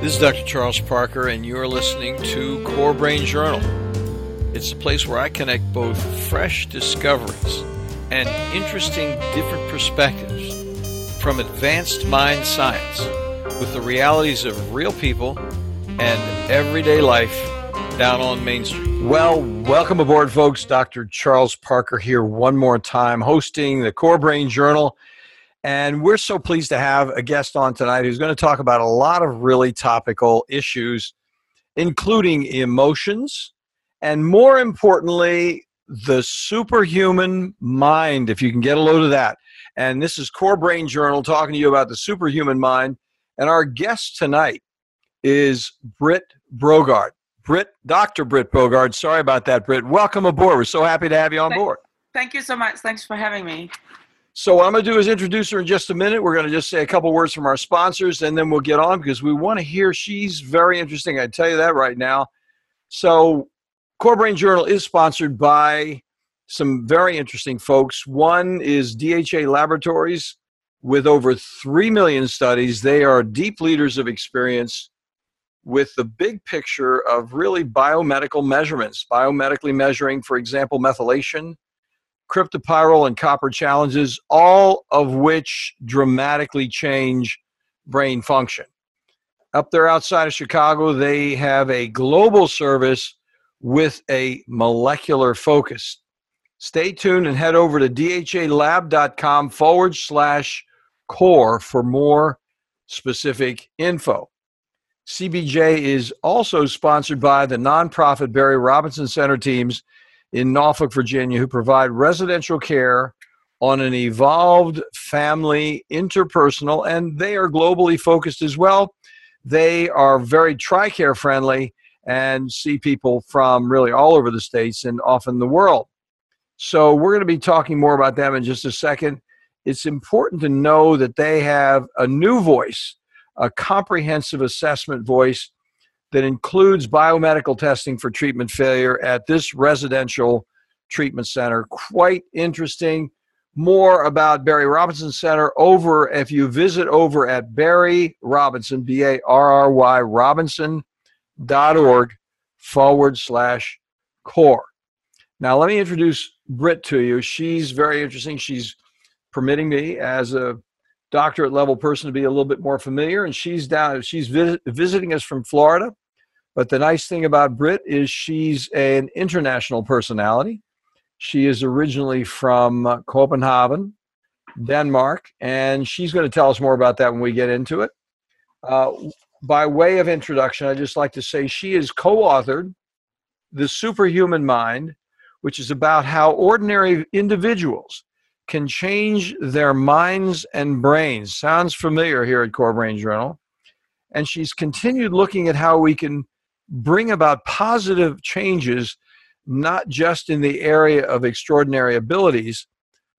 This is Dr. Charles Parker, and you're listening to Core Brain Journal. It's a place where I connect both fresh discoveries and interesting different perspectives from advanced mind science with the realities of real people and everyday life down on Main Street. Well, welcome aboard, folks. Dr. Charles Parker here one more time, hosting the Core Brain Journal. And we're so pleased to have a guest on tonight who's going to talk about a lot of really topical issues, including emotions, and more importantly, the superhuman mind, if you can get a load of that. And this is Core Brain Journal talking to you about the superhuman mind. And our guest tonight is Britt Brogaard. Britt, Dr. Britt Brogaard. Sorry about that, Britt. Welcome aboard. We're so happy to have you on thank, board. Thank you so much. Thanks for having me. So what I'm going to do is introduce her in just a minute. We're going to just say a couple words from our sponsors, and then we'll get on because we want to hear. She's very interesting. I tell you that right now. So, Core Brain Journal is sponsored by some very interesting folks. One is DHA Laboratories with over 3 million studies. They are deep leaders of experience with the big picture of really biomedical measurements, biomedically measuring, for example, methylation, cryptopyrrole and copper challenges, all of which dramatically change brain function. Up there outside of Chicago, they have a global service with a molecular focus. Stay tuned and head over to dhalab.com forward slash core for more specific info. CBJ is also sponsored by the nonprofit Barry Robinson Center teams in Norfolk, Virginia, who provide residential care on an evolved family interpersonal, and they are globally focused as well. They are very TRICARE friendly and see people from really all over the states and often the world. So, we're going to be talking more about them in just a second. It's important to know that they have a new voice, a comprehensive assessment voice that includes biomedical testing for treatment failure at this residential treatment center. Quite interesting. More about Barry Robinson Center over if you visit over at Barry Robinson, B A R R Y Robinson.org forward slash core. Now, let me introduce Britt to you. She's very interesting. She's permitting me as a doctorate level person to be a little bit more familiar. And she's down, she's vis- visiting us from Florida. But the nice thing about Britt is she's an international personality. She is originally from Copenhagen, Denmark, and she's going to tell us more about that when we get into it. Uh, by way of introduction, I'd just like to say she has co authored The Superhuman Mind, which is about how ordinary individuals can change their minds and brains. Sounds familiar here at Core Brain Journal. And she's continued looking at how we can bring about positive changes, not just in the area of extraordinary abilities,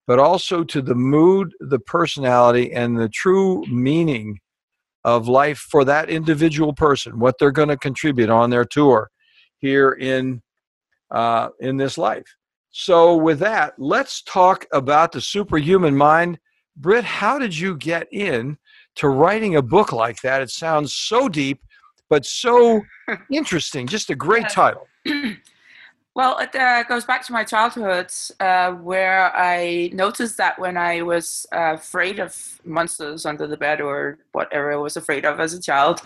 but also to the mood, the personality, and the true meaning of life for that individual person, what they're going to contribute on their tour here in uh, in this life. So, with that, let's talk about the superhuman mind. Britt, how did you get in to writing a book like that? It sounds so deep, but so interesting. Just a great title. well, it uh, goes back to my childhood, uh, where I noticed that when I was uh, afraid of monsters under the bed or whatever I was afraid of as a child,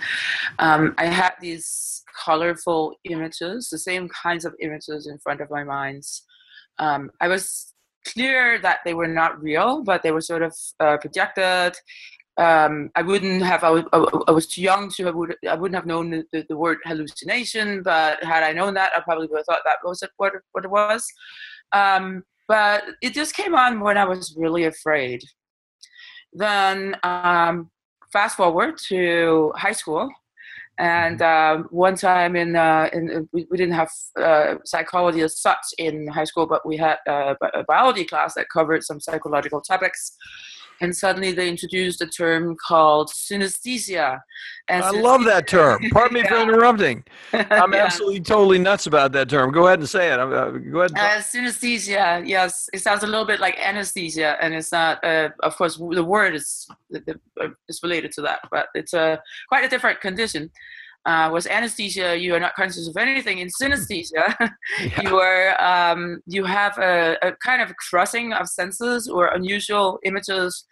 um, I had these colorful images, the same kinds of images in front of my minds um, I was clear that they were not real, but they were sort of uh, projected. Um, I wouldn't have. I was, too young to. I would. I wouldn't have known the, the, the, word hallucination. But had I known that, I probably would have thought that was what what it was. Um, but it just came on when I was really afraid. Then um, fast forward to high school, and mm-hmm. um, one time in, uh, in we, we, didn't have uh, psychology as such in high school, but we had uh, a biology class that covered some psychological topics. And suddenly they introduced a term called synesthesia. And I synesthesia, love that term. Pardon me yeah. for interrupting. I'm yeah. absolutely totally nuts about that term. Go ahead and say it. Uh, go ahead. Uh, synesthesia, yes, it sounds a little bit like anesthesia, and it's not. Uh, of course, the word is is related to that, but it's a quite a different condition. Uh, with anesthesia, you are not conscious of anything. In synesthesia, yeah. you are um, you have a, a, kind of crossing of senses or unusual images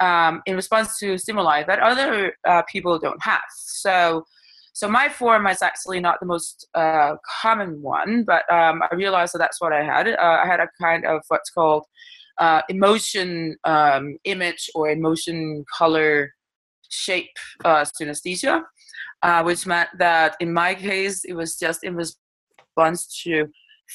um, in response to stimuli that other uh, people don't have. So, so my form is actually not the most uh, common one, but um, I realized that that's what I had. Uh, I had a kind of what's called uh, emotion um, image or emotion color shape uh, synesthesia, uh, which meant that in my case it was just in response to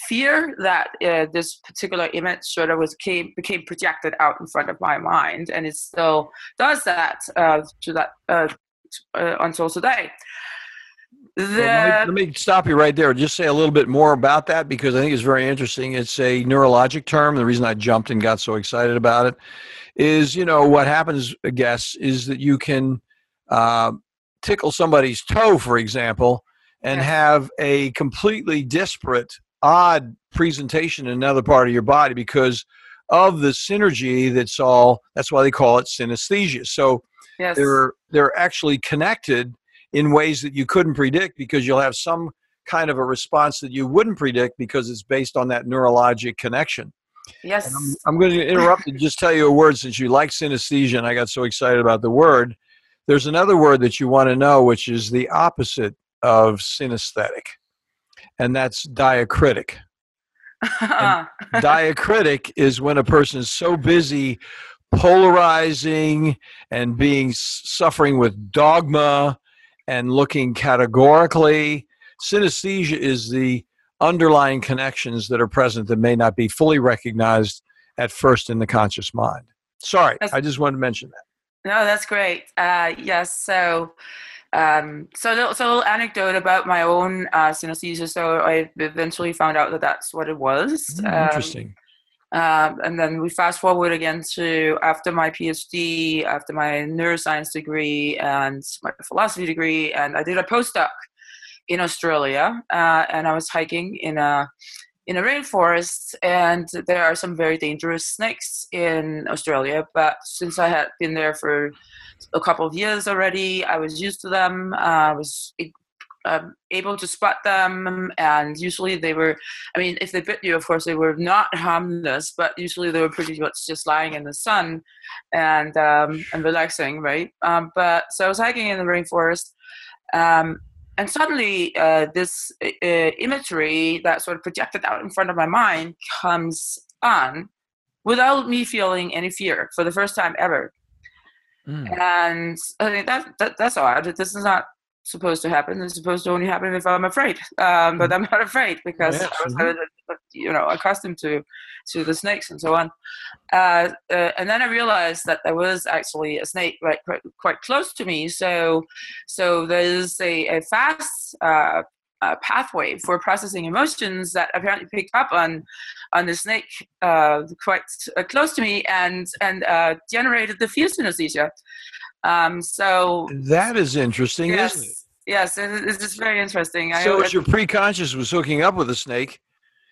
fear that uh, this particular image sort of was came, became projected out in front of my mind, and it still does that uh, to that uh, uh until today. The, well, let, me, let, me, stop you right there. Just say a little bit more about that because I think it's very interesting. It's a neurologic term. The reason I jumped and got so excited about it is, you know, what happens, I guess, is that you can uh, tickle somebody's toe, for example, and have a completely disparate odd presentation in another part of your body because of the synergy that's all that's why they call it synesthesia. So yes. they're they're actually connected in ways that you couldn't predict because you'll have some kind of a response that you wouldn't predict because it's based on that neurologic connection. Yes I'm, I'm, going to interrupt and just tell you a word since you like synesthesia and i got so excited about the word there's another word that you want to know which is the opposite of synesthetic and that's diacritic. diacritic is when a person is so busy polarizing and being suffering with dogma and looking categorically. Synesthesia is the underlying connections that are present that may not be fully recognized at first in the conscious mind. Sorry, I just wanted to mention that. No, that's great. Uh, yes, so um, so, so a little anecdote about my own uh, synesthesia. So I eventually found out that that's what it was. Mm, um, interesting. Um, and then we fast forward again to after my PhD, after my neuroscience degree and my philosophy degree, and I did a postdoc in Australia, uh, and I was hiking in a in a rainforest, and there are some very dangerous snakes in Australia. But since I had been there for a couple of years already, I was used to them. Uh, I was um, able to spot them, and usually they were. I mean, if they bit you, of course, they were not harmless, but usually they were pretty much just lying in the sun and um, and relaxing, right? Um, but so I was hiking in the rainforest. Um, and suddenly uh, this uh, imagery that sort of projected out in front of my mind comes on without me feeling any fear for the first time ever mm. and i think that, that that's odd this is not supposed to happen. It's supposed to only happen if I'm afraid. Um, but. I'm not afraid because yes. I was, mm-hmm. you know, accustomed to to the snakes and so on. Uh, uh, and then I realized that there was actually a snake right quite, quite close to me. So so there's a, a fast. Uh, uh, pathway for processing emotions that apparently picked up on on the snake uh, quite uh, close to me and and uh, generated the fear synesthesia. Um, so that is interesting, yes, isn't it? Yes, it's just very interesting. So I, your preconscious was hooking up with a snake.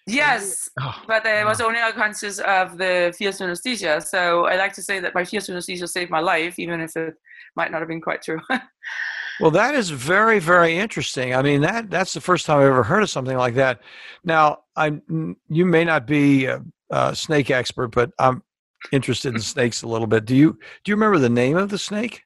Yes, oh, but I was only unconscious of the fear synesthesia. So I like to say that my fear synesthesia saved my life, even if it might not have been quite true. well, that is very, very interesting. I mean, that that's the first time I've ever heard of something like that. Now, I you may not be a, a snake expert, but I'm interested in snakes a little bit. Do you do you remember the name of the snake?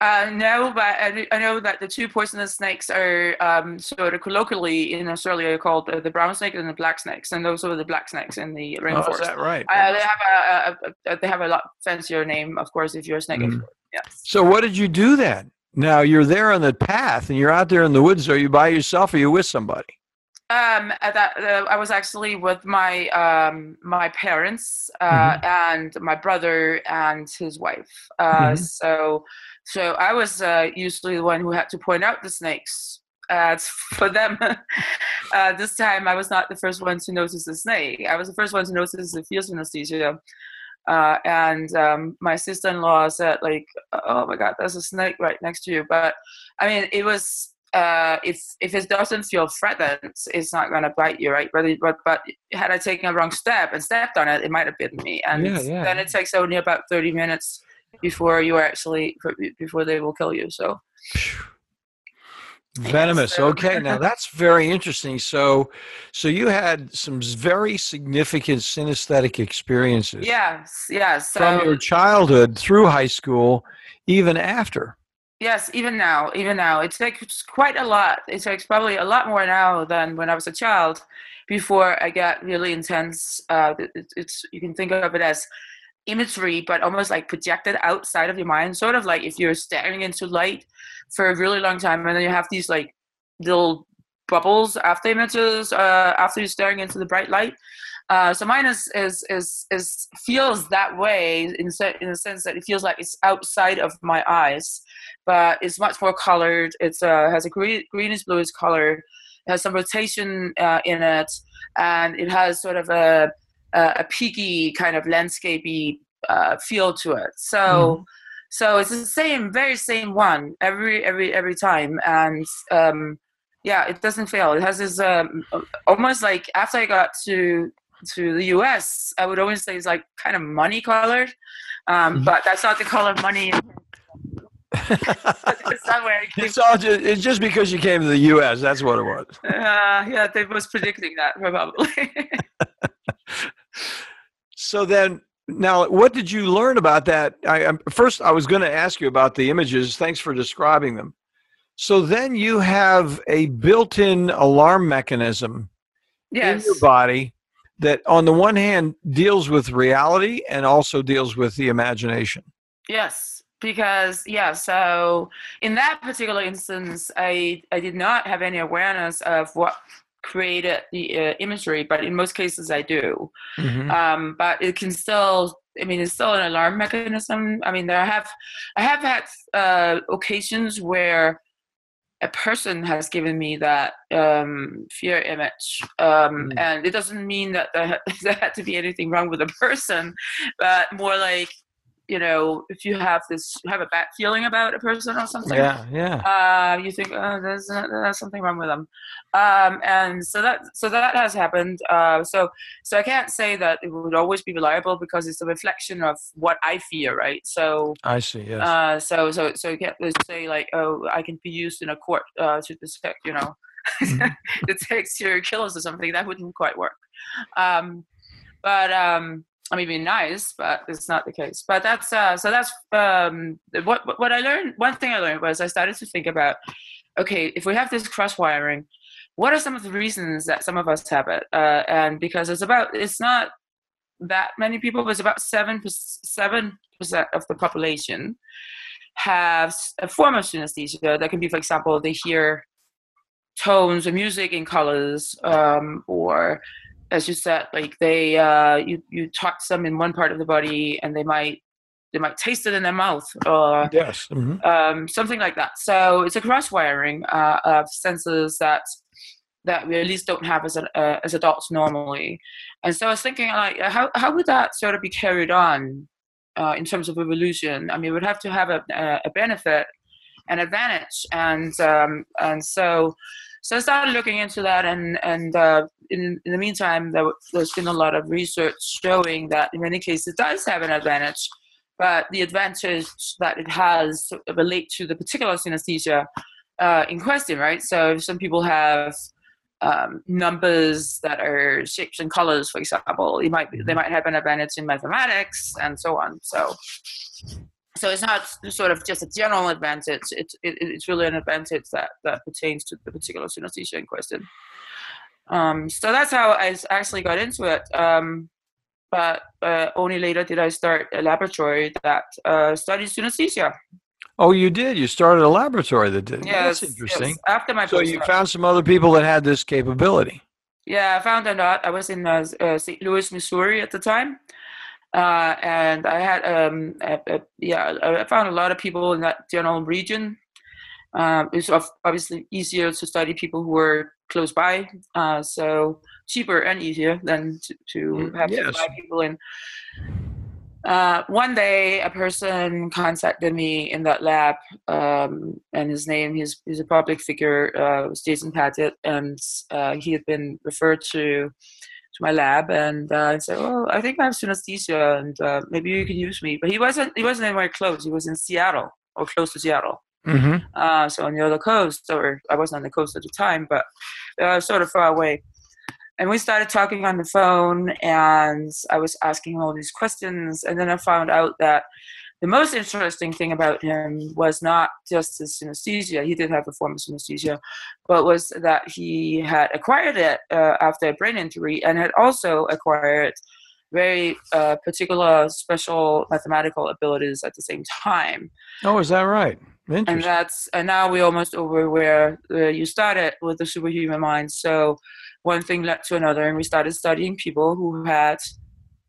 Uh, no, but I, I, know that the two poisonous snakes are um, sort of colloquially in Australia called uh, the brown snake and the black snakes, and those are the black snakes in the rainforest. Oh, is that right? Uh, they have a, a, a, they have a lot fancier name, of course, if you're a snake mm. Yes. So, what did you do then? Now you're there on the path, and you're out there in the woods. Are you by yourself, or are you with somebody? Um, that uh, I was actually with my um, my parents uh, mm-hmm. and my brother and his wife. Uh, mm-hmm. So so I was uh, usually the one who had to point out the snakes uh, for them. uh, this time I was not the first one to notice the snake. I was the first one to notice the fear synesthesia. Uh, and um, my sister-in-law said, like, "Oh my God, there's a snake right next to you." But I mean, it was uh, if if it doesn't feel threatened, it's not gonna bite you, right? But it, but but had I taken a wrong step and stepped on it, it might have bitten me. And Yeah, yeah. then it takes only about thirty minutes before you are actually before they will kill you. So. Venomous. so- Okay, now that's very interesting. So, so you had some very significant synesthetic experiences yes, yes. So from your childhood through high school, even after. Yes, even now, even now, it takes quite a lot. It takes probably a lot more now than when I was a child, before I got really intense. Uh, it- it's, it's you can think of it as imagery, but almost like projected outside of your mind. Sort of like if you're staring into light for a really long time, and then you have these like little bubbles after images uh, after you're staring into the bright light. Uh, so mine is, is is is feels that way in se- in the sense that it feels like it's outside of my eyes but it's much more colored. It's uh, has a green, greenish bluish color. It has some rotation uh, in it, and it has sort of a a, a peaky kind of landscapey uh, feel to it. So. So it's the same, very same one every every every time, and um, yeah, it doesn't fail. It has this um, almost like after I got to to the U.S., I would always say it's like kind of money colored, um, Mhm. but that's not the color of money. it's not where it it's all just, it's just because you came to the U.S. That's what it was. Uh, yeah, they was predicting that probably. So then, now, what did you learn about that? I, i first, I was going to ask you about the images. Thanks for describing them. So then, you have a built-in alarm mechanism yes. in your body that, on the one hand, deals with reality and also deals with the imagination. Yes, because yeah. So in that particular instance, I I did not have any awareness of what created the uh, imagery, but in most cases I do. Mhm. um, but it can still i mean it's still an alarm mechanism i mean there have i have had uh, occasions where a person has given me that um, fear image um, Mm. and it doesn't mean that there, there had to be anything wrong with the person but more like you know if you have this have a bad feeling about a person or something Yeah, yeah. uh, you think oh, there's, there's something wrong with them, um, and so that so that has happened. Uh, so so I can't say that it would always be reliable because it's a reflection of what I fear, right? So I see. Yes. uh, so so so you can't say like oh I can be used in a court uh, to detect you know detect serial killers or something that wouldn't quite work. Um, but um, I mean, be nice, but it's not the case. But that's uh, so that's um, what what- what I learned. One thing I learned was I started to think about, okay, if we have this cross wiring, what are some of the reasons that some of us have it? Uh, and because it's about, it's not that many people, but it's about seven seven percent of the population have a form of synesthesia. That can be, for example, they hear tones or music in colors, um, or as you said, like they uh, you you touch them in one part of the body, and they might they might taste it in their mouth, or yes. mhm. um, something like that. So it's a cross wiring uh, of senses that that we at least don't have as an, uh, as adults normally. And so I was thinking, like, how how would that sort of be carried on uh, in terms of evolution? I mean, we'd have to have a a a benefit, an advantage, and um, and so. So I started looking into that, and and uh, in in the meantime, there, w- there's been a lot of research showing that in many cases it does have an advantage, but the advantage that it has relate to the particular synesthesia uh, in question, right? So if some people have um, numbers that are shapes and colors, for example, it might be, they might have an advantage in mathematics and so on. So so it's not sort of just a general advantage. It's it, it's really an advantage that that pertains to the particular synesthesia in question. Um, so that's how I actually got into it. Um, but uh, only later did I start a laboratory that uh, studies synesthesia. Oh, you did. You started a laboratory that did. Yes, That's interesting. yes, After my So you found some other people that had this capability. Yeah, I found a lot. I was in uh, uh, St. Louis, Missouri at the time, uh, and I had um, a, a, yeah, I found a lot of people in that general region. Um, it's obviously easier to study people who were close by, uh, so cheaper and easier than to, to Mm, have to yes. fly people in. uh, one day, a person contacted me in that lab, um, and his name, he's, he's a public figure, uh, was Jason Padgett, and uh, he had been referred to to my lab, and uh, I said, "Well, I think I have synesthesia, and uh, maybe you can use me." But he wasn't. He wasn't anywhere close. He was in Seattle or close to Seattle. Mm-hmm. Uh, so on the other coast, or I wasn't on the coast at the time, but uh, sort of far away and we started talking on the phone and i was asking all these questions and then i found out that the most interesting thing about him was not just his synesthesia he did have a form of synesthesia but was that he had acquired it uh, after a brain injury and had also acquired very uh, particular special mathematical abilities at the same time. Oh is that right? Interesting. and that's and now we're almost over where uh, you started with the superhuman mind. So one thing led to another, and we started studying people who had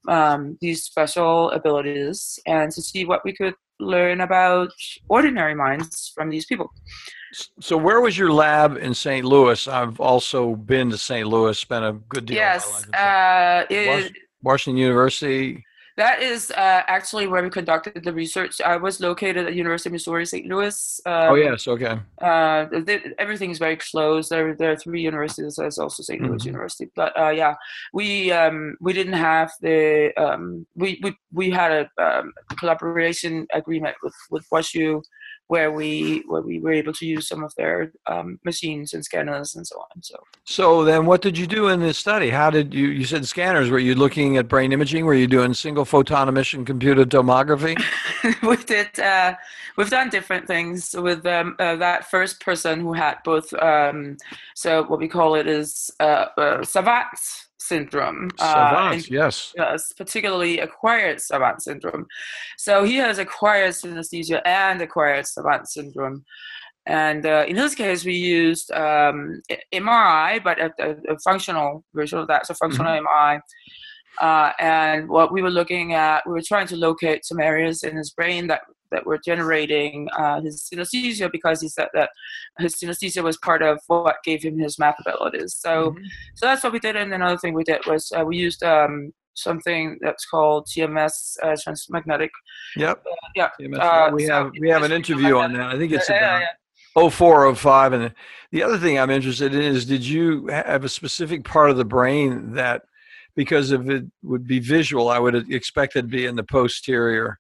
um, these special abilities and to see what we could learn about ordinary minds from these people. So, where was your lab in St. Louis? I've also been to St. Louis, spent a good deal. Yes, uh, it, Washington University. That is uh, actually where we conducted the research. I was located at University of Missouri St. Louis. Um, oh yes, okay. Uh, everything is very close. There, there are three universities. There's also St. Louis mm-hmm. University. But uh, yeah, we um, we didn't have the um, we, we we had a um, collaboration agreement with with WashU where we where we were able to use some of their um, machines and scanners and so on. So so then, what did you do in this study? How did you you said scanners? Were you looking at brain imaging? Were you doing single photon emission computed tomography? we did. Uh, we've done different things with um, uh, that first person who had both. Um, so what we call it is uh, uh Syndrome. Uh, and, yes. Yes, particularly acquired Savant syndrome. So he has acquired synesthesia and acquired Savant syndrome. And uh, in this case, we used um, MRI, but a, a, a, functional version of that, so functional mm-hmm. MRI. Uh, and what we were looking at, we were trying to locate some areas in his brain that that were generating uh, his synesthesia because he said that his synesthesia was part of what gave him his math abilities. So, mm-hmm. so that's what we did. And another thing we did was uh, we used um, something that's called TMS uh, transmagnetic. Yep. Uh, yeah. Uh, we have we have an interview on that. I think it's about. Yeah, yeah. 0405 and the other thing i'm interested in is did you have a specific part of the brain that because if it would be visual i would expect it to be in the posterior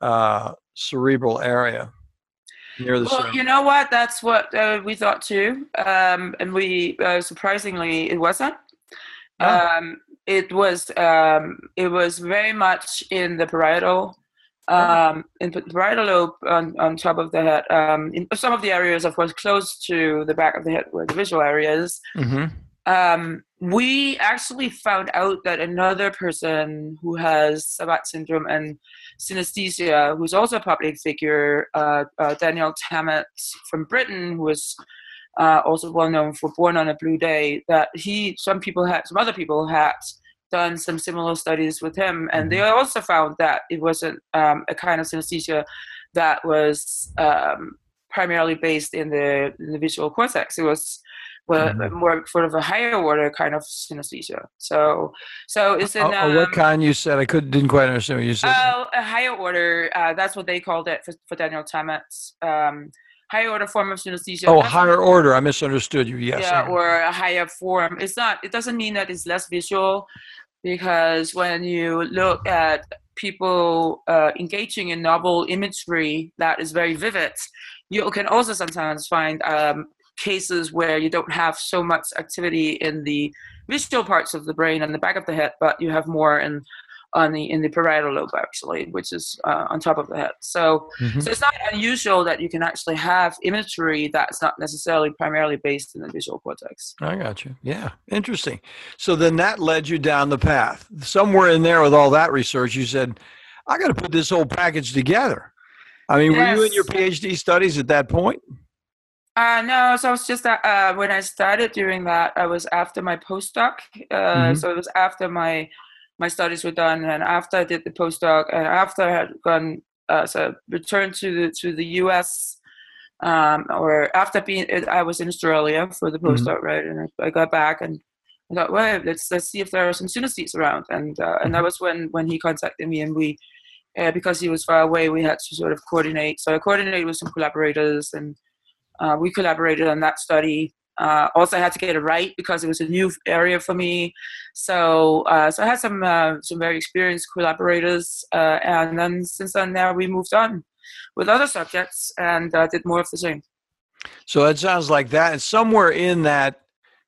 uh, cerebral area near the well, you know what? That's what uh, we thought too, um, and we uh, surprisingly it wasn't. Oh. Um, it was um, it was very much in the parietal, um, in the parietal lobe on, on top of the head. Um, in some of the areas, of course, close to the back of the head, where the visual area is. Mm-hmm. Um, we actually found out that another person who has Savant syndrome and synesthesia, who's also a public figure, uh, uh, Daniel Tammet from Britain, who was uh, also well known for Born on a Blue Day, that he, some people had, some other people had done some similar studies with him, and they mm-hmm. also found that it wasn't um, a kind of synesthesia that was um, primarily based in the, in the visual cortex. It was well, mm-hmm. more sort of a higher order kind of synesthesia. So, so it's in oh, um, what kind you said? I could didn't quite understand what you said. Oh, a higher order. Uh, that's what they called it for, for Daniel Tammet's um, higher order form of synesthesia. Oh, higher order. I misunderstood you. Yes. Yeah, or a higher form. It's not. It doesn't mean that it's less visual, because when you look at people uh, engaging in novel imagery that is very vivid, you can also sometimes find um, cases where you don't have so much activity in the visual parts of the brain and the back of the head, but you have more in on the in the parietal lobe actually, which is uh, on top of the head. So, mm-hmm. so it's not unusual that you can actually have imagery that's not necessarily primarily based in the visual cortex. I got you. Yeah, interesting. So then that led you down the path. Somewhere in there with all that research, you said, "I got to put this whole package together." I mean, yes. were you in your PhD studies at that point? Uh, no, so it's just that uh, when I started doing that, I was after my postdoc. Uh, mm-hmm. So it was after my my studies were done, and after I did the postdoc, and after I had gone, uh, so returned to the to the U.S. Um, or after being, I was in Australia for the mm-hmm. postdoc, mm-hmm. right? And I, I, got back and I thought, well, let's let's see if there are some synesthetes around, and uh, and that mm-hmm. was when when he contacted me, and we uh, because he was far away, we had to sort of coordinate. So I coordinated with some collaborators, and uh, we collaborated on that study. Uh, also, I had to get it right because it was a new area for me. So, uh, so I had some uh, some very experienced collaborators, uh, and then since then, now we moved on with other subjects and did more of the same. So it sounds like that, and somewhere in that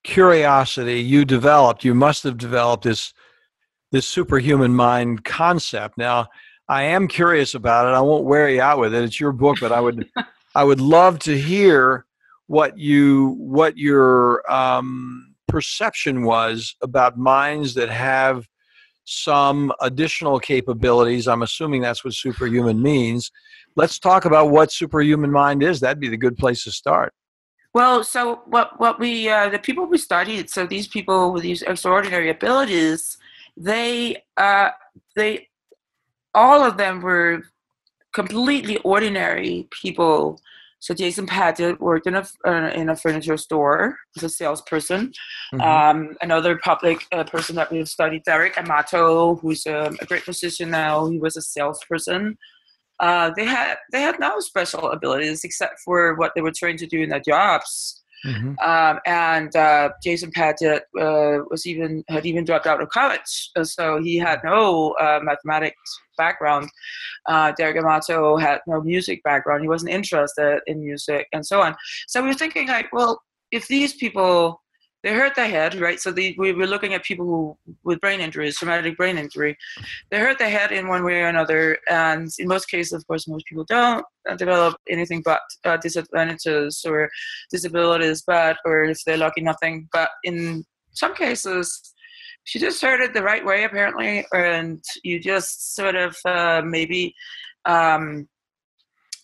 curiosity you developed, you must have developed this this superhuman mind concept. Now, I am curious about it. I won't wear you out with it. It's your book, but I would I would love to hear what you what your um, perception was about minds that have some additional capabilities. I'm assuming that's what superhuman means. Let's talk about what superhuman mind is. That'd be the good place to start. Well, so what what we uh, the people we studied, so these people with these extraordinary abilities, they uh, they all of them were completely ordinary people. So Jason Padgett worked in a uh, in a furniture store as a salesperson. Mm-hmm. Um, another public uh, person that we've studied, Derek Amato, who's a, a great musician now. He was a salesperson. Uh, they had they had no special abilities except for what they were trying to do in their jobs. Mm-hmm. Um, and uh, Jason Padgett uh, was even had even dropped out of college, uh, so he had no uh, mathematics background. Uh, Derek Amato had no music background; he wasn't interested in music, and so on. So we were thinking, like, well, if these people they hurt their head, right? So we were looking at people who with brain injuries, traumatic brain injury. They hurt their head in one way or another, and in most cases, of course, most people don't develop anything but uh, disadvantages or disabilities, but or if they're lucky, nothing. But in some cases, she just heard it the right way apparently, and you just sort of uh, maybe. Um,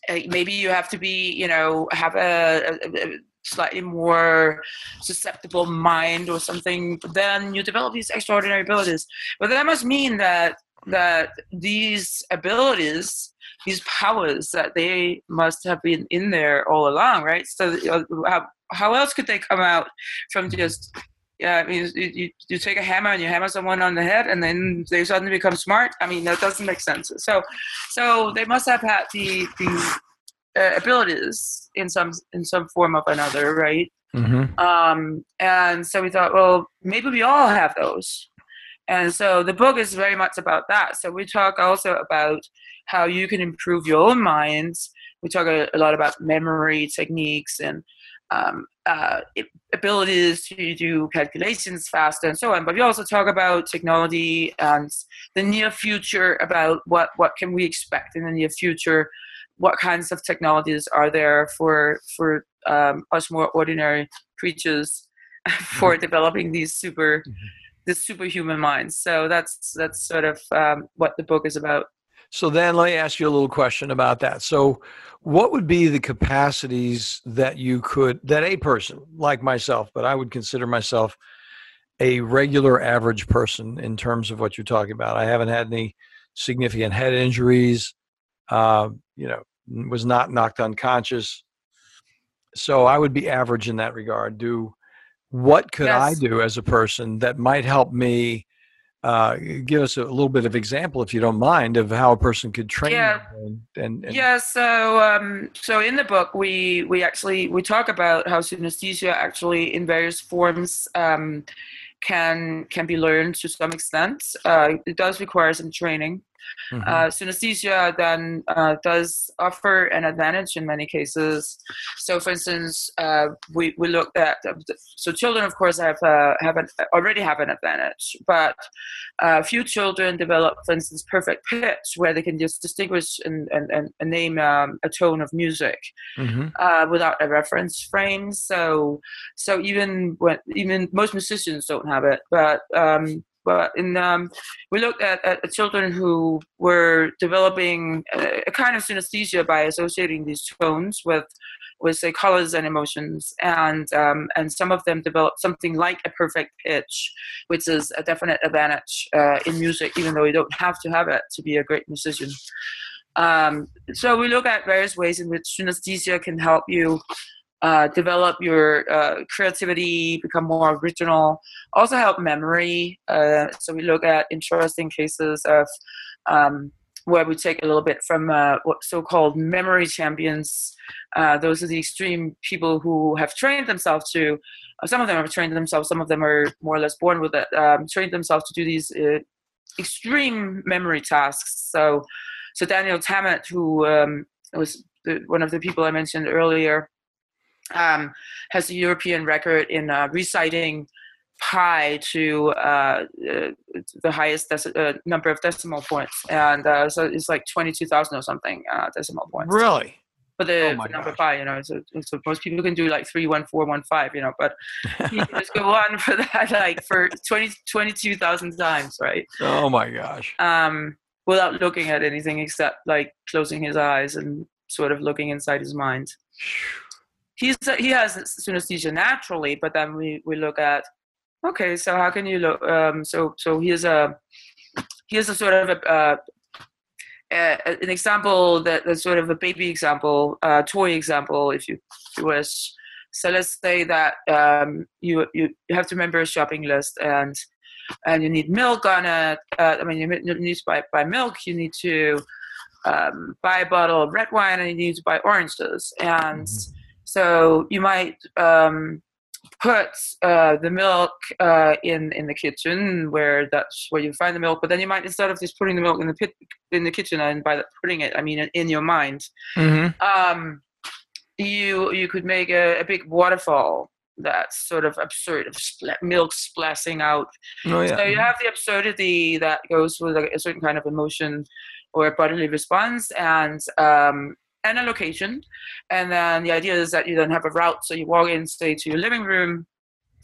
maybe you have to be, you know, have a, a, a slightly more susceptible mind or something, then you develop these extraordinary abilities. But that must mean that that these abilities, these powers, that they must have been in there all along, right? So uh, how, how else could they come out from just yeah, I mean, you, you take a hammer and you hammer someone on the head, and then they suddenly become smart. I mean, that doesn't make sense. So, so they must have had the the uh, abilities in some in some form of another, right? Mm-hmm. Um, and so we thought, well, maybe we all have those. And so the book is very much about that. So we talk also about how you can improve your own minds. We talk a, a lot about memory techniques and um, uh, abilities to do calculations faster and so on. But we also talk about technology and the near future, about what, what can we expect in the near future what kinds of technologies are there for for um, us more ordinary creatures for mm-hmm. developing these super mm-hmm. this superhuman minds. So that's that's sort of um, what the book is about. So then let me ask you a little question about that. So what would be the capacities that you could that a person like myself but i would consider myself a regular average person in terms of what you're talking about? I haven't had any significant head injuries uh, you know was not knocked unconscious. So I would be average in that regard. Do what could yes. I do as a person that might help me? Uh, give us a little bit of example, if you don't mind, of how a person could train. Yeah. And, and, and yeah. So, um, so in the book, we we actually we talk about how synesthesia actually, in various forms, um, can can be learned to some extent. Uh, it does require some training. Mm-hmm. Uh, synesthesia then uh, does offer an advantage in many cases. So, for instance, uh, we, we looked at so children, of course, have uh, have an, already have an advantage, but a uh, few children develop, for instance, perfect pitch, where they can just distinguish and and, and name um, a tone of music mm-hmm. Uh, without a reference frame. So, so even when even most musicians don't have it, but um, but in um, we looked at, at, children who were developing a, a, kind of synesthesia by associating these tones with with say colors and emotions. And um, and some of them developed something like a perfect pitch which is a definite advantage uh, in music even though you don't have to have it to be a great musician. Um, so we look at various ways in which synesthesia can help you uh, develop your uh, creativity, become more original, also help memory. Uh, so we look at interesting cases of um, where we take a little bit from uh, what so-called memory champions. Uh, those are the extreme people who have trained themselves to. Uh, some of them have trained themselves. Some of them are more or less born with it. Um, trained themselves to do these extreme memory tasks. So, so Daniel Tammet, who um, was the, one of the people I mentioned earlier, um, has a European record in uh, reciting pi to uh, uh, the highest deci- uh, number of decimal points, and uh, so it's like twenty-two thousand or something uh, decimal points. Really? For the, Oh the number gosh. pi, you know, so, so most people can do like three, one, four, one, five, you know, but he can just go on for that, like for 20, 22,000 times, right? Oh my gosh. Um, without looking at anything except like closing his eyes and sort of looking inside his mind he's he has synesthesia naturally, but then we we look at okay, so how can you look? Um, so so here's a here's a sort of a, uh, a an example that that's sort of a baby example, uh, toy example, if you, if you wish. So let's say that um, you you have to remember a shopping list and and you need milk on it. Uh, I mean, you need to buy, buy milk. You need to um, buy a bottle of red wine, and you need to buy oranges. And so you might um, put uh, the milk uh, in in the kitchen where that's where you find the milk. But then you might instead of just putting the milk in the pit in the kitchen and by putting it, I mean in, in your mind, Mm-hmm. um, you you could make a, a big waterfall that's sort of absurd of spla- milk splashing out Oh yeah. so you have the absurdity that goes with a, certain kind of emotion or bodily response and um, and a location. And then the idea is that you then have a route. So you walk in, say, to your living room,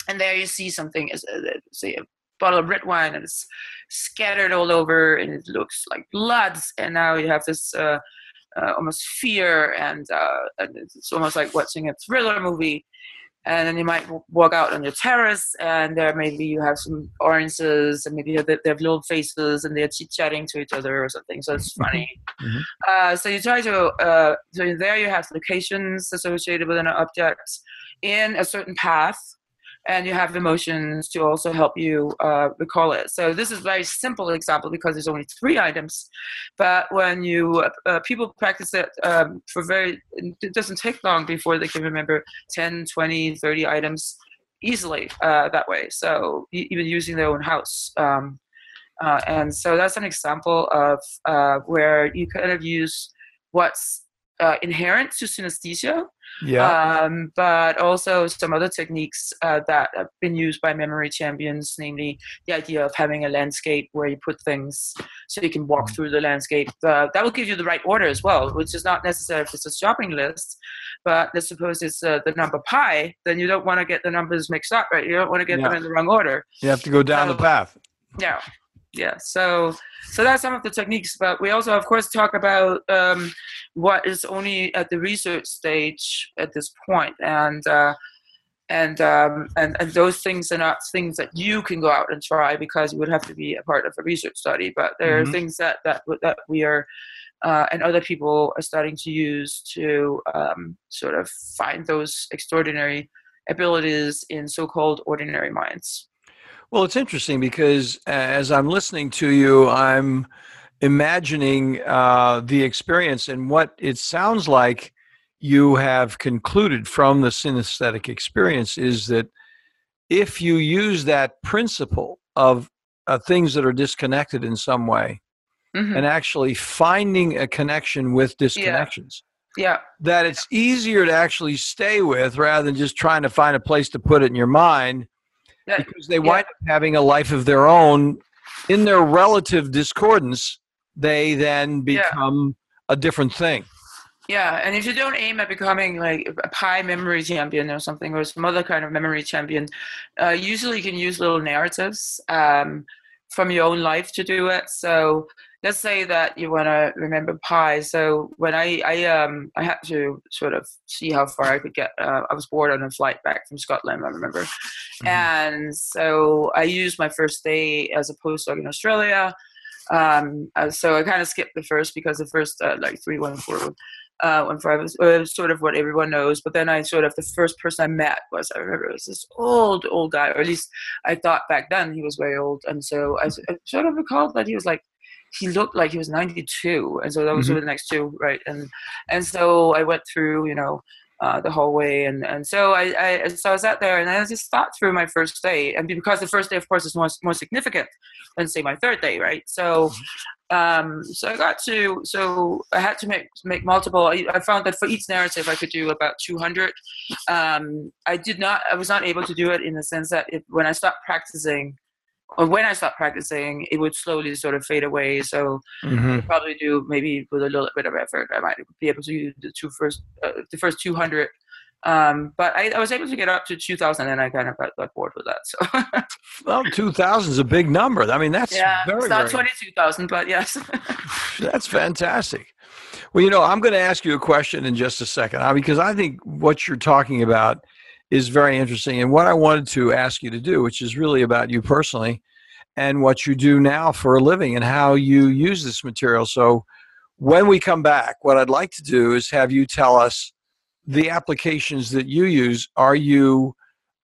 and there you see something, as uh, say, a bottle of red wine, and it's scattered all over, and it looks like blood. And now you have this uh, uh, almost fear, and, uh, and it's almost like watching a thriller movie and then you might walk out on your terrace and there maybe you have some oranges and maybe they they have little faces and they're chit chatting to each other or something. So it's funny. Mhm. uh, so you try to uh, so there you have locations associated with an object in a certain path and you have emotions to also help you uh, recall it. So this is a very simple example because there's only three items but when you uh, people practice it um, for very it doesn't take long before they can remember 10 20 30 items easily uh, that way. So even using their own house um, uh, and so that's an example of uh, where you kind of use what's uh, inherent to synesthesia Yeah. um, but also some other techniques uh, that have been used by memory champions, namely the idea of having a landscape where you put things so you can walk through the landscape. Uh, that will give you the right order as well, which is not necessary if it's a shopping list. But let's suppose it's uh, the number pi, then you don't want to get the numbers mixed up, right? You don't want to get them in the wrong order. you have to go down the path. Yeah, yeah. So, so that's some of the techniques. But we also, of course, talk about um, what is only at the research stage at this point, and uh, and um, and and those things are not things that you can go out and try because you would have to be a part of a research study. But there Mhm. are things that that that we are. Uh, and other people are starting to use to um, sort of find those extraordinary abilities in so-called ordinary minds. Well, it's interesting because as I'm listening to you, I'm imagining uh, the experience and what it sounds like you have concluded from the synesthetic experience is that if you use that principle of uh, things that are disconnected in some way Mhm. and actually finding a connection with disconnections, Yeah. that it's easier to actually stay with rather than just trying to find a place to put it in your mind Yeah. because they wind up having a life of their own in their relative discordance they then Yeah. become a different thing Yeah, and if you don't aim at becoming like a pie memory champion or something, or some other kind of memory champion, uh, usually you can use little narratives um, from your own life to do it. So let's say that you want to remember pi. So when I I um I had to sort of see how far I could get. Uh, I was bored on a flight back from Scotland. I remember, and so I used my first day as a postdoc in Australia. Um, uh, so I kind of skipped the first because the first uh, like three, one, four, uh, one five was uh, sort of what everyone knows. But then I sort of the first person I met was I remember it was this old old guy, or at least I thought back then he was very old, and so I sort of recalled that he was like he looked like he was 92 and so that was Mhm. really next to right? And and so i went through you know uh, the hallway and and so I, I so i was out there and i just thought through my first day and because the first day of course is more more significant than say my third day right? So um so i got to so i had to make make multiple i, I found that for each narrative i could do about 200 um i did not i was not able to do it in the sense that if, when i stopped practicing or when I stopped practicing, it would slowly sort of fade away. So Mhm. probably do maybe with a little bit of effort, I might be able to do the two first, uh, the first 200. Um, but I, I was able to get up to 2,000, and I kind of got, got bored with that. So Well, 2,000 is a big number. I mean, that's yeah, very, it's not 22,000, but yes. That's fantastic. Well, you know, I'm going to ask you a question in just a second uh, because I think what you're talking about is very interesting. And what I wanted to ask you to do, which is really about you personally and what you do now for a living and how you use this material. So, when we come back, what I'd like to do is have you tell us the applications that you use. Are you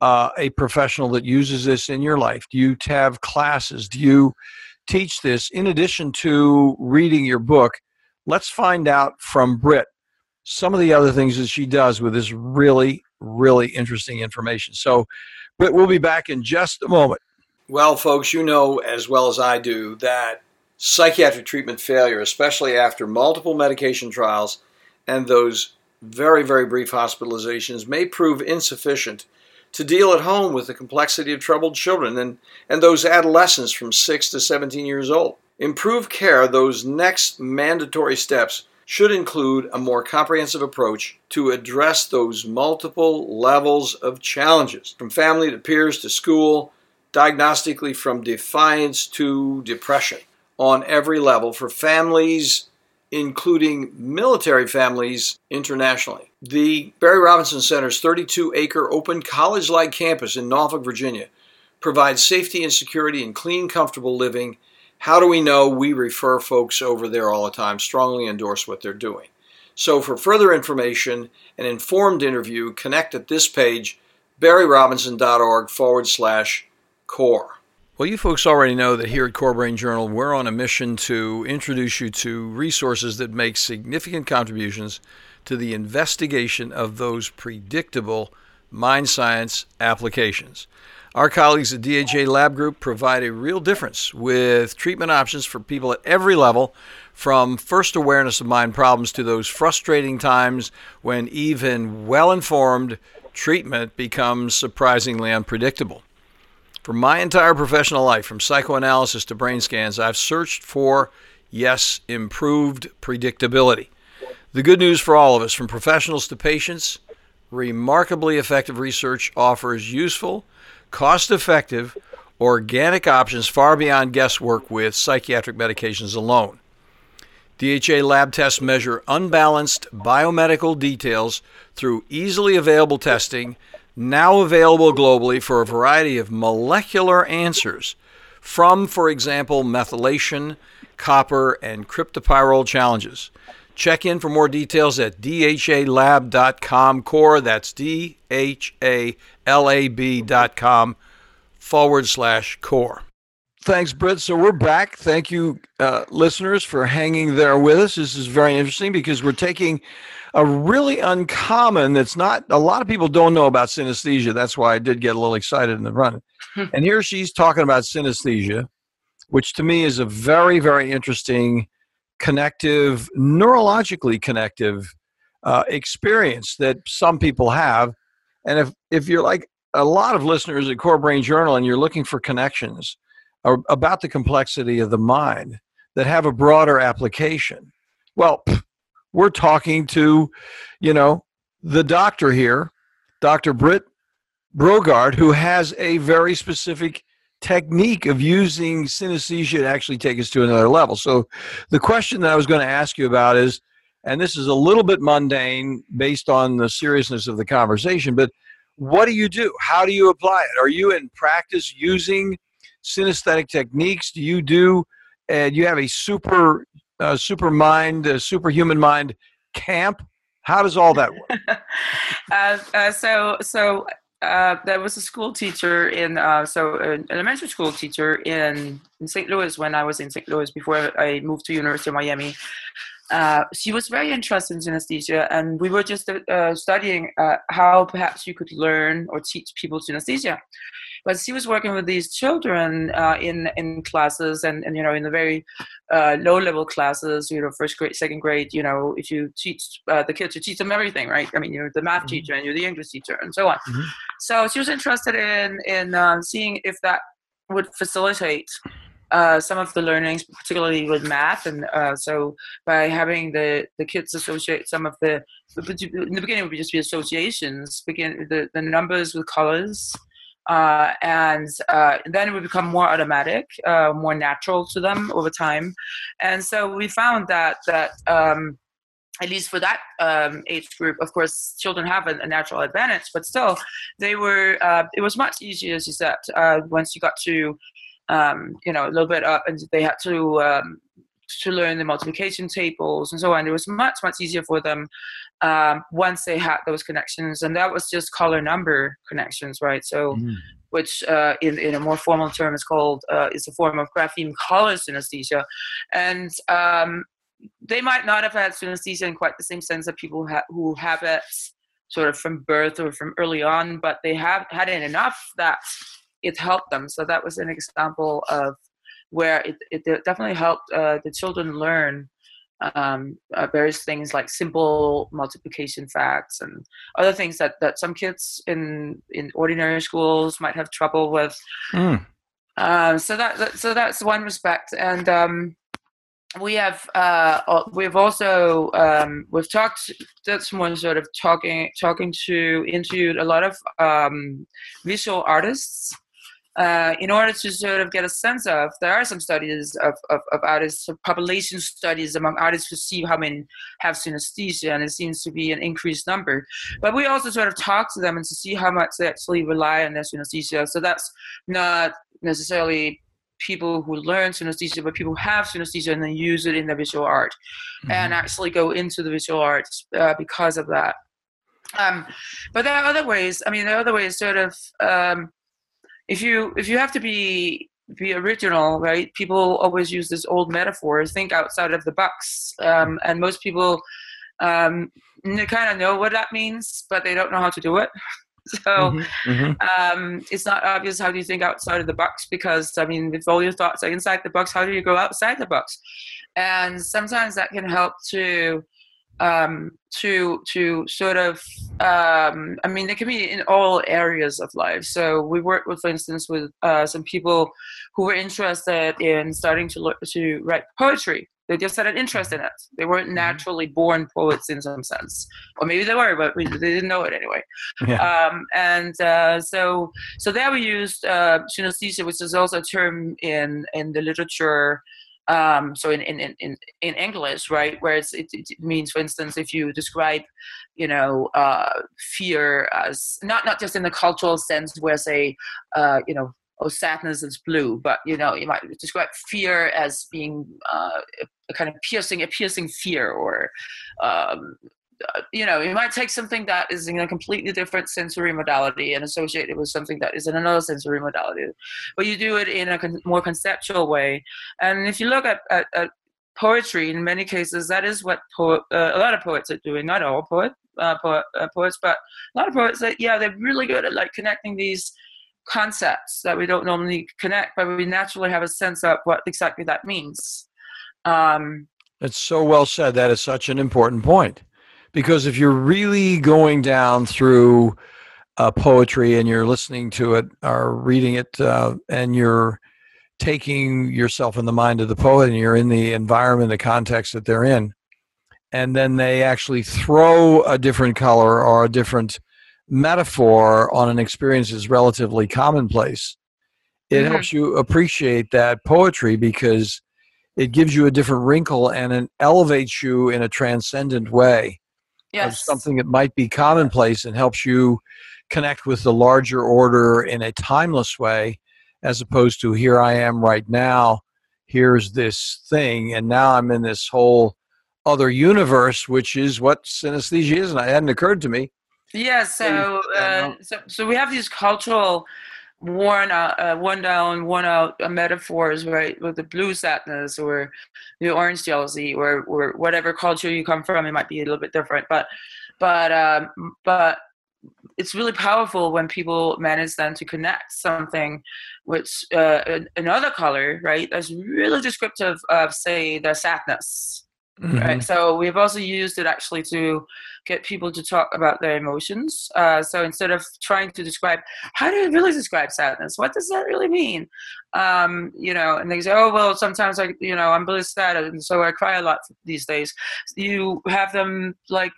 uh, a professional that uses this in your life? Do you have classes? Do you teach this in addition to reading your book? Let's find out from Britt some of the other things that she does with this really, really interesting information. So, Britt, we'll be back in just a moment. Well, folks, you know as well as I do that psychiatric treatment failure, especially after multiple medication trials and those very, very brief hospitalizations, may prove insufficient to deal at home with the complexity of troubled children and, and those adolescents from 6 to 17 years old. Improved care, those next mandatory steps, should include a more comprehensive approach to address those multiple levels of challenges, from family to peers to school, diagnostically from defiance to depression, on every level for families including military families internationally. The Barry Robinson Center's 32 acre open college like campus in Norfolk, Virginia provides safety and security and clean, comfortable living. How do we know? We refer folks over there all the time, strongly endorse what they're doing. So, for further information and informed interview, connect at this page, barryrobinson.org forward slash core. Well, you folks already know that here at Core Brain Journal, we're on a mission to introduce you to resources that make significant contributions to the investigation of those predictable mind science applications. Our colleagues at DHA Lab Group provide a real difference with treatment options for people at every level, from first awareness of mind problems to those frustrating times when even well informed treatment becomes surprisingly unpredictable. For my entire professional life, from psychoanalysis to brain scans, I've searched for, yes, improved predictability. The good news for all of us, from professionals to patients, remarkably effective research offers useful, cost effective, organic options far beyond guesswork with psychiatric medications alone. DHA lab tests measure unbalanced biomedical details through easily available testing, now available globally for a variety of molecular answers from, for example, methylation, copper, and cryptopyrrole challenges. Check in for more details at dhalab.com core. That's D H A L A B.com forward slash core. Thanks, Britt. So we're back. Thank you, uh, listeners, for hanging there with us. This is very interesting because we're taking a really uncommon that's not a lot of people don't know about synesthesia. That's why I did get a little excited in the run. and here she's talking about synesthesia, which to me is a very, very interesting connective, neurologically connective uh, experience that some people have. And if, if you're like a lot of listeners at Core Brain Journal and you're looking for connections about the complexity of the mind that have a broader application, well, we're talking to, you know, the doctor here, Dr. Britt Brogaard, who has a very specific technique of using synesthesia to actually take us to another level. So the question that I was going to ask you about is, and this is a little bit mundane based on the seriousness of the conversation, but what do you do? How do you apply it? Are you in practice using synesthetic techniques? Do you do, and you have a super, uh, super mind, uh, superhuman mind camp? How does all that work? uh, uh, so so uh, there was a school teacher in uh, so an elementary school teacher in, in St. Louis when I was in St. Louis before I moved to University of Miami. Uh, she was very interested in synesthesia, and we were just uh, studying uh, how perhaps you could learn or teach people synesthesia. But she was working with these children uh, in in classes, and, and you know in the very uh, low level classes, you know first grade, second grade. You know if you teach the kids, you teach them everything, right? I mean you're the math mm-hmm. teacher and you're the English teacher, and so on. Mm-hmm. So she was interested in in seeing if that would facilitate uh, some of the learnings, particularly with math, and uh, so by having the, the kids associate some of the in the beginning it would just be associations, begin the, the numbers with colors, uh, and uh, then it would become more automatic, uh, more natural to them over time, and so we found that that. Um, at least for that um, age group, of course, children have a, a, natural advantage, but still, they were. It was much easier, as you said, once you got to um, you know, a little bit up, and they had to um, to learn the multiplication tables and so on. It was much much easier for them um, once they had those connections, and that was just color number connections, right? So. Mm. Which, uh, in, in a more formal term, is called uh, is a form of grapheme color synesthesia, and um, they might not have had synesthesia in quite the same sense that people ha- who have it sort of from birth or from early on, but they have had it enough that it helped them. So that was an example of where it, it definitely helped uh, the children learn um, uh, various things like simple multiplication facts and other things that, that some kids in in ordinary schools might have trouble with. Mm. Uh, so that, that, so that's one respect, and um, we have uh, we've also um, we've talked that's one sort of talking talking to interviewed a lot of um, visual artists uh, in order to sort of get a sense of, there are some studies of, of, of artists, population studies among artists to see how many have synesthesia, and it seems to be an increased number. But we also sort of talk to them and to see how much they actually rely on their synesthesia. So that's not necessarily people who learn synesthesia, but people who have synesthesia and then use it in their visual art mm-hmm. and actually go into the visual arts uh, because of that. Um, but there are other ways. I mean, there are other ways, sort of. Um, if you if you have to be be original, right? People always use this old metaphor: think outside of the box. Um, and most people um, kind of know what that means, but they don't know how to do it. so mm-hmm, mm-hmm. Um, it's not obvious how do you think outside of the box because I mean, if all your thoughts are inside the box, how do you go outside the box? And sometimes that can help to um, to to sort of um, I mean, they can be in all areas of life. So we worked with, for instance, with uh, some people who were interested in starting to look to write poetry. They just had an interest in it. They weren't mm-hmm. naturally born poets in some sense, or maybe they were, but we, they didn't know it anyway. Yeah. Um, and uh, so, so there we used uh, synesthesia, which is also a term in in the literature um, so in, in, in, in English, right, where it, it, means, for instance, if you describe, you know, uh, fear as not not just in the cultural sense, where say, uh, you know, oh, sadness is blue, but you know, you might describe fear as being uh, a kind of piercing, a piercing fear, or um, uh, you know, you might take something that is in a completely different sensory modality and associate it with something that is in another sensory modality, but you do it in a con- more conceptual way. And if you look at, at, at poetry, in many cases, that is what uh, a lot of poets are doing. Not all poet, uh, poet, uh, poets, but a lot of poets. That yeah, they're really good at like connecting these concepts that we don't normally connect, but we naturally have a sense of what exactly that means. Um, it's so well said. That is such an important point because if you're really going down through uh, poetry and you're listening to it or reading it uh, and you're taking yourself in the mind of the poet and you're in the environment the context that they're in and then they actually throw a different color or a different metaphor on an experience that's relatively commonplace it mm-hmm. helps you appreciate that poetry because it gives you a different wrinkle and it elevates you in a transcendent way yes. of something that might be commonplace and helps you connect with the larger order in a timeless way as opposed to here I am right now, here's this thing, and now I'm in this whole other universe, which is what synesthesia is. And it hadn't occurred to me Yeah, so uh, so, so we have these cultural worn out, uh, worn down, worn out uh, metaphors, right? With the blue sadness or the orange jealousy, or or whatever culture you come from, it might be a little bit different, but but um, but it's really powerful when people manage then to connect something with uh, another color, right? That's really descriptive of, say, the sadness. Mm-hmm. Right. So we've also used it actually to get people to talk about their emotions. Uh, so instead of trying to describe how do you really describe sadness, what does that really mean? Um, you know, and they say, oh well, sometimes I, you know, I'm really sad, and so I cry a lot these days. You have them like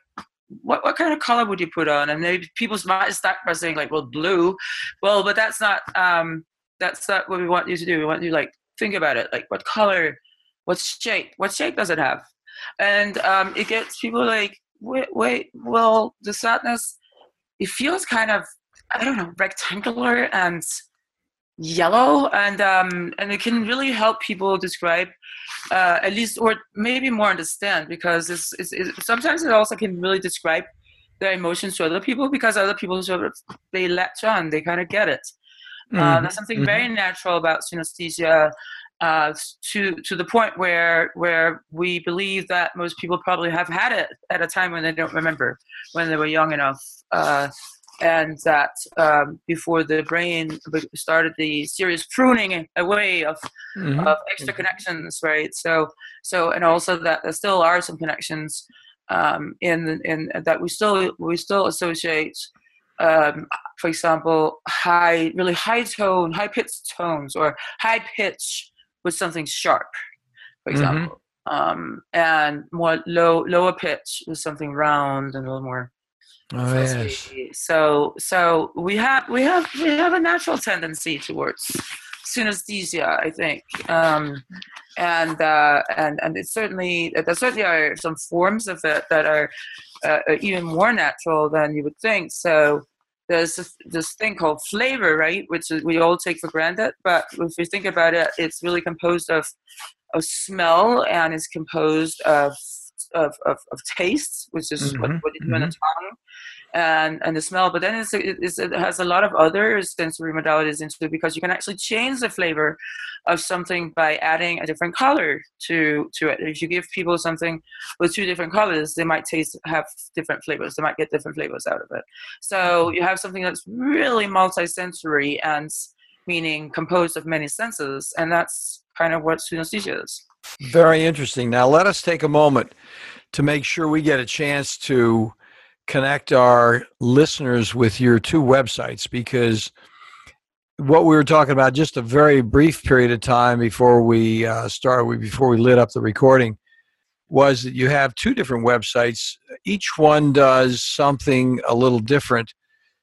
what what kind of color would you put on? And maybe people might start by saying like, well, blue. Well, but that's not um, that's not what we want you to do. We want you to like think about it, like what color, what shape, what shape does it have? And um, it gets people like, wait, wait, well, the sadness, it feels kind of, I don't know, rectangular and yellow and um, and it can really help people describe uh, at least or maybe more understand because it's, it's, it's, sometimes it also can really describe their emotions to other people because other people sort of they latch on they kind of get it uh, mm-hmm. uh, there's something mm-hmm. very natural about synesthesia uh, to to the point where where we believe that most people probably have had it at a time when they don't remember when they were young enough uh, and that um, before the brain started the serious pruning away of, mm-hmm. of extra mm-hmm. connections, right? So, so, and also that there still are some connections um, in in that we still we still associate, um, for example, high, really high tone, high pitched tones, or high pitch with something sharp, for mm-hmm. example. Mm-hmm. Um, and more low lower pitch with something round and a little more Oh, yes. So so we have we have we have a natural tendency towards synesthesia, I think, um, and uh, and and it certainly there certainly are some forms of it that are uh, even more natural than you would think. So there's this, this thing called flavor, right, which we all take for granted, but if you think about it, it's really composed of of smell and it's composed of of, of, of taste, which is mm-hmm. what, what you do mm-hmm. in the tongue, and and the smell. But then it's, it's, it has a lot of other sensory modalities into it because you can actually change the flavor of something by adding a different color to to it. If you give people something with two different colors, they might taste have different flavors. They might get different flavors out of it. So you have something that's really multisensory and meaning composed of many senses, and that's kind of what synesthesia is. Very interesting. Now, let us take a moment to make sure we get a chance to connect our listeners with your two websites because what we were talking about just a very brief period of time before we uh, started, before we lit up the recording, was that you have two different websites. Each one does something a little different.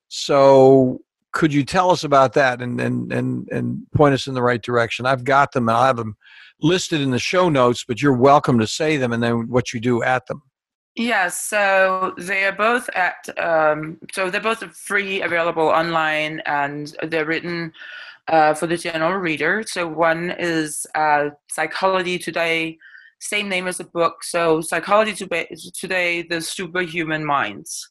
So, could you tell us about that and and and, and point us in the right direction? I've got them and I have them listed in the show notes, but you're welcome to say them and then what you do at them. Yes, so they are both at, um, so they're both free, available online, and they're written uh, for the general reader. So one is uh, Psychology Today, same name as the book. So Psychology Today, the Superhuman Minds.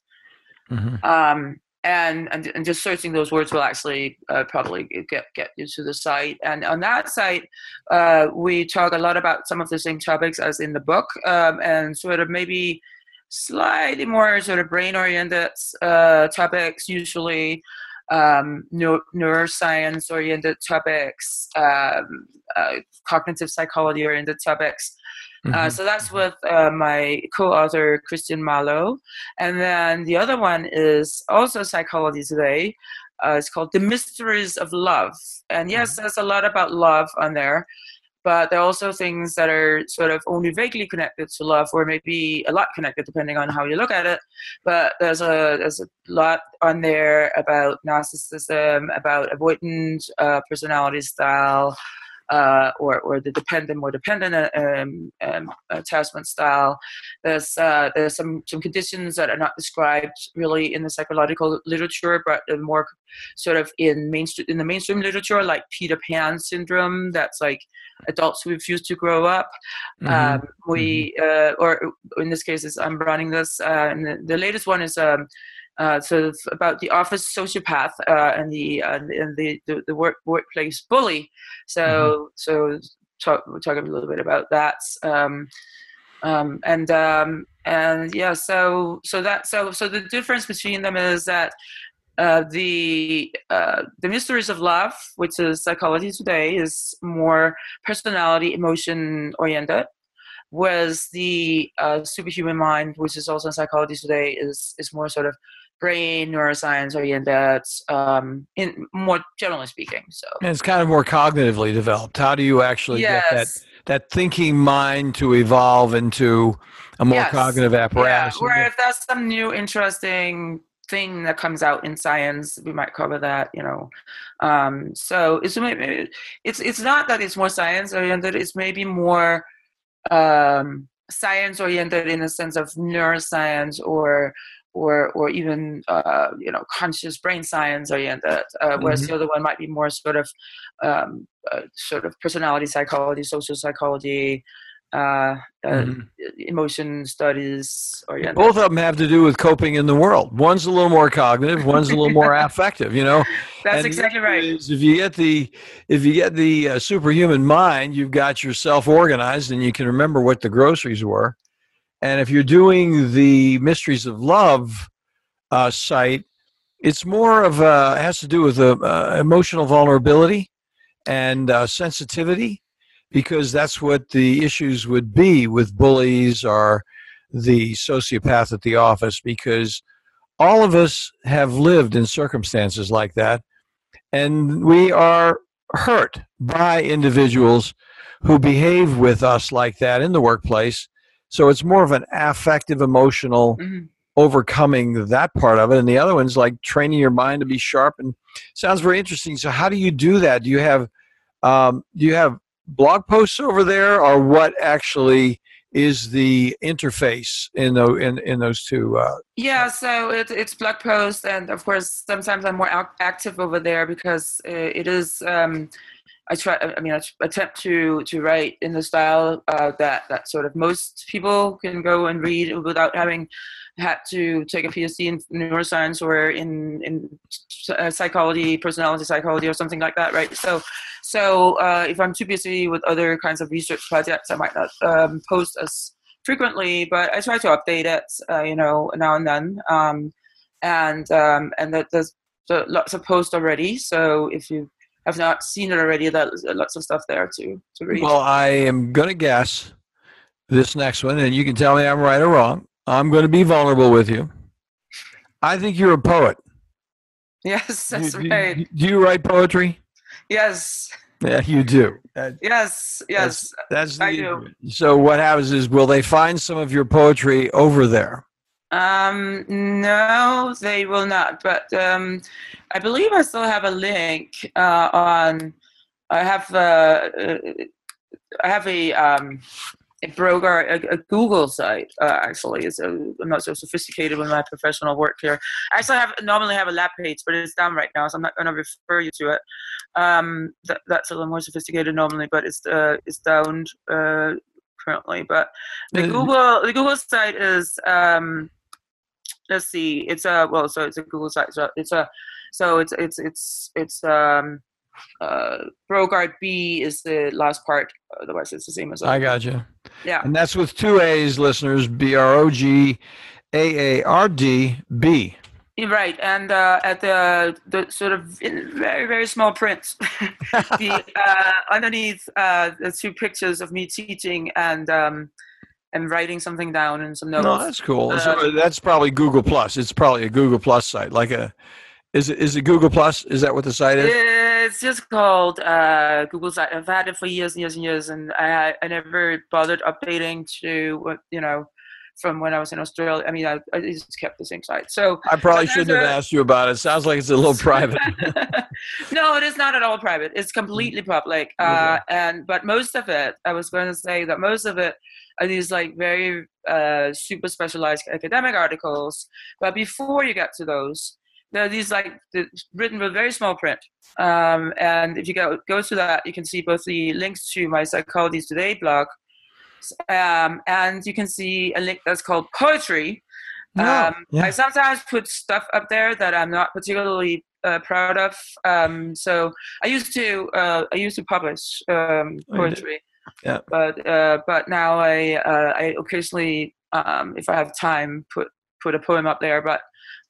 Mm-hmm. Um, and, and, and just searching those words will actually uh, probably get get you to the site. And on that site, uh, we talk a lot about some of the same topics as in the book, um, and sort of maybe slightly more sort of brain oriented uh, topics, usually um, neuroscience oriented topics, um, uh, cognitive psychology oriented topics. Uh, mm-hmm. Uh, so that's with uh, my co-author Kristian Marlow, and then the other one is also psychology today. Uh, it's called The Mysteries of Love, and yes, mm-hmm. there's a lot about love on there, but there are also things that are sort of only vaguely connected to love, or maybe a lot connected, depending on how you look at it. But there's a there's a lot on there about narcissism, about avoidant uh, personality style, uh, or, or the dependent, more dependent uh, um, um, attachment style. There's, uh, there's some, some conditions that are not described really in the psychological literature, but more sort of in mainstream in the mainstream literature, like Peter Pan syndrome. That's like adults who refuse to grow up. Mm-hmm. Um, we, mm-hmm. Uh, or in this case, is I'm running this. Uh, and the, the latest one is um, uh, of about the office sociopath uh, and the uh, and the, the, the work workplace bully. So mm-hmm. so talk we'll talk a little bit about that. Um, um, and um, and yeah, so so that so so the difference between them is that uh, the uh, the mysteries of love, which is psychology today, is more personality, emotion oriented, whereas the uh, superhuman mind, which is also in psychology today, is is more sort of brain neuroscience oriented, um, in more generally speaking. So and it's kind of more cognitively developed. How do you actually yes. get that that thinking mind to evolve into a more yes. cognitive apparatus? Yeah. Or if that's some new interesting thing that comes out in science we might cover that you know um, so it's it's it's not that it's more science oriented it's maybe more um, science oriented in the sense of neuroscience or or or even uh, you know conscious brain science oriented, uh, whereas mm-hmm. the other one might be more sort of um, uh, sort of personality psychology, social psychology, uh, uh, mm-hmm. emotion studies oriented. Both of them have to do with coping in the world. One's a little more cognitive, one's a little more affective. You know, that's and exactly right. Is if you get the if you get the uh, superhuman mind, you've got yourself organized, and you can remember what the groceries were. And if you're doing the Mysteries of Love uh, site, it's more of a, has to do with a, uh, emotional vulnerability and uh, sensitivity because that's what the issues would be with bullies or the sociopath at the office because all of us have lived in circumstances like that. And we are hurt by individuals who behave with us like that in the workplace so it's more of an affective, emotional mm-hmm. overcoming that part of it. And the other one's like training your mind to be sharp and sounds very interesting. So how do you do that? Do you have um, do you have blog posts over there or what actually is the interface in the, in, in those two uh, yeah so it, it's blog posts and of course sometimes i'm more active over there because uh, it is um, I try. I mean, I attempt to to write in the style uh, that that sort of most people can go and read without having had to take a PhD in neuroscience or in in uh, psychology, personality psychology, or something like that, right? So, so uh, if I'm too busy with other kinds of research projects, I might not um, post as frequently, but I try to update it, uh, you know, now and then. Um, and um, and that there's lots of posts already. So if you have not seen it already, there's lots of stuff there to to read. Well, I am going to guess this next one, and you can tell me I'm right or wrong. I'm going to be vulnerable with you. I think you're a poet. Yes, that's do, right. Do, do you write poetry? Yes. Yeah, you do. That, yes, yes. That's, that's the, I do. So what happens is, will they find some of your poetry over there? Um, no, they will not. But um, I believe I still have a link uh, on. I have uh, uh I have a um, a broker, a, a Google site uh, actually. It's a, I'm not so sophisticated with my professional work here. I actually have normally have a lab page, but it's down right now, so I'm not going to refer you to it. Um, that, that's a little more sophisticated normally, but it's uh, it's down uh, currently. But the Google the Google site is. Um, let's see it's a well so it's a google site so it's a so it's it's it's it's um uh brogaard b is the last part otherwise it's the same as i got you yeah. And that's with two a's listeners b-r-o-g a-a-r-d b. Right, and uh, at the the sort of very very small print, the uh, underneath uh, the two pictures of me teaching and um, and writing something down and some notes. No, that's cool. Uh, so that's probably Google Plus. It's probably a Google Plus site, like a. Is it is it Google Plus? Is that what the site is? It's just called uh, Google site. I've had it for years and years and years, and I I never bothered updating to what you know from when I was in Australia. I mean, I, I just kept the same site. So I probably shouldn't have asked you about it. Sounds like it's a little private. no, it is not at all private. It's completely public. Uh, and but most of it, I was going to say that most of it are these like very uh, super specialized academic articles. But before you get to those, there are these like written with very small print. Um, and if you go go to that, you can see both the links to my Psychology Today blog, um, and you can see a link that's called Poetry, No, Um, yeah. I sometimes put stuff up there that I'm not particularly uh, proud of. Um, so I used to uh, I used to publish um, Oh, poetry. Yeah. But uh, but now I uh, I occasionally um, if I have time put put a poem up there, but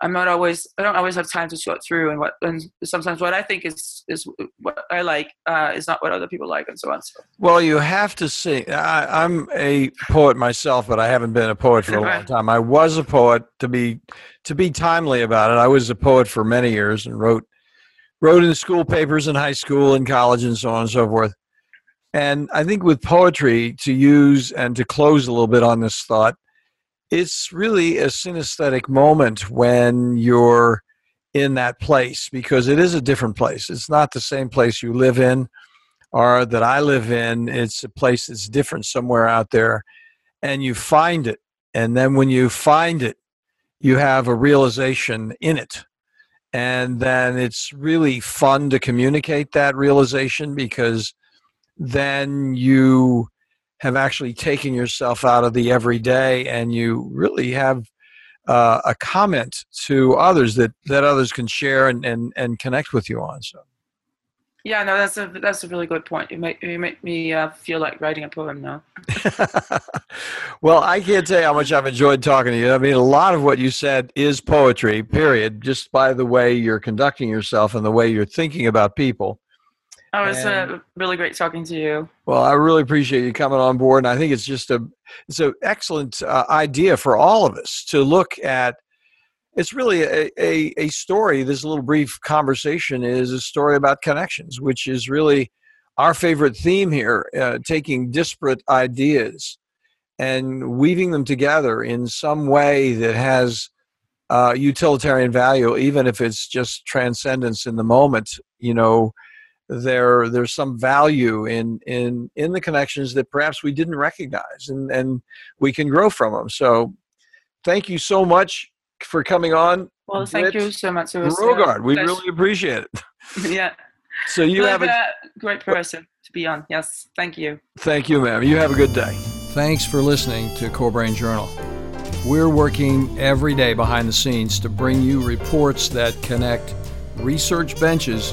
I'm not always I don't always have time to sort through and what and sometimes what I think is is what I like uh, is not what other people like and so on. So Well, you have to see. I, I'm a poet myself, but I haven't been a poet for a long time. I was a poet to be to be timely about it. I was a poet for many years and wrote wrote in school papers in high school and college and so on and so forth. And I think with poetry, to use and to close a little bit on this thought, it's really a synesthetic moment when you're in that place because it is a different place. It's not the same place you live in or that I live in. It's a place that's different somewhere out there. And you find it. And then when you find it, you have a realization in it. And then it's really fun to communicate that realization because then you have actually taken yourself out of the everyday and you really have uh, a comment to others that, that others can share and, and, and connect with you on. So. yeah, no, that's a that's a really good point. You make you make me uh, feel like writing a poem now. well, I can't tell you how much I've enjoyed talking to you. I mean, a lot of what you said is poetry, period, just by the way you're conducting yourself and the way you're thinking about people. Oh, it's And- uh, really great talking to you. Well, I really appreciate you coming on board, and I think it's just a it's an excellent uh, idea for all of us to look at. It's really a, a, a story. This little brief conversation is a story about connections, which is really our favorite theme here. Uh, taking disparate ideas and weaving them together in some way that has uh, utilitarian value, even if it's just transcendence in the moment. You know, there there's some value in in in the connections that perhaps we didn't recognize and and we can grow from them so thank you so much for coming on Well, thank Britt you so much. It was, uh, Rogard. we really appreciate it yeah. so you Like have a a great person to be on. Yes, thank you. thank you ma'am you have a good day thanks for listening to core brain journal we're working every day behind the scenes to bring you reports that connect research benches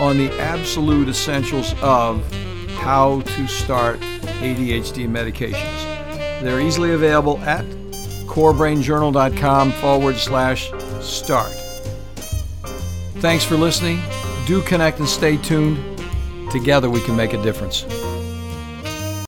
on the absolute essentials of how to start ADHD medications. They're easily available at corebrainjournal.com forward slash start. Thanks for listening. Do connect and stay tuned. Together we can make a difference.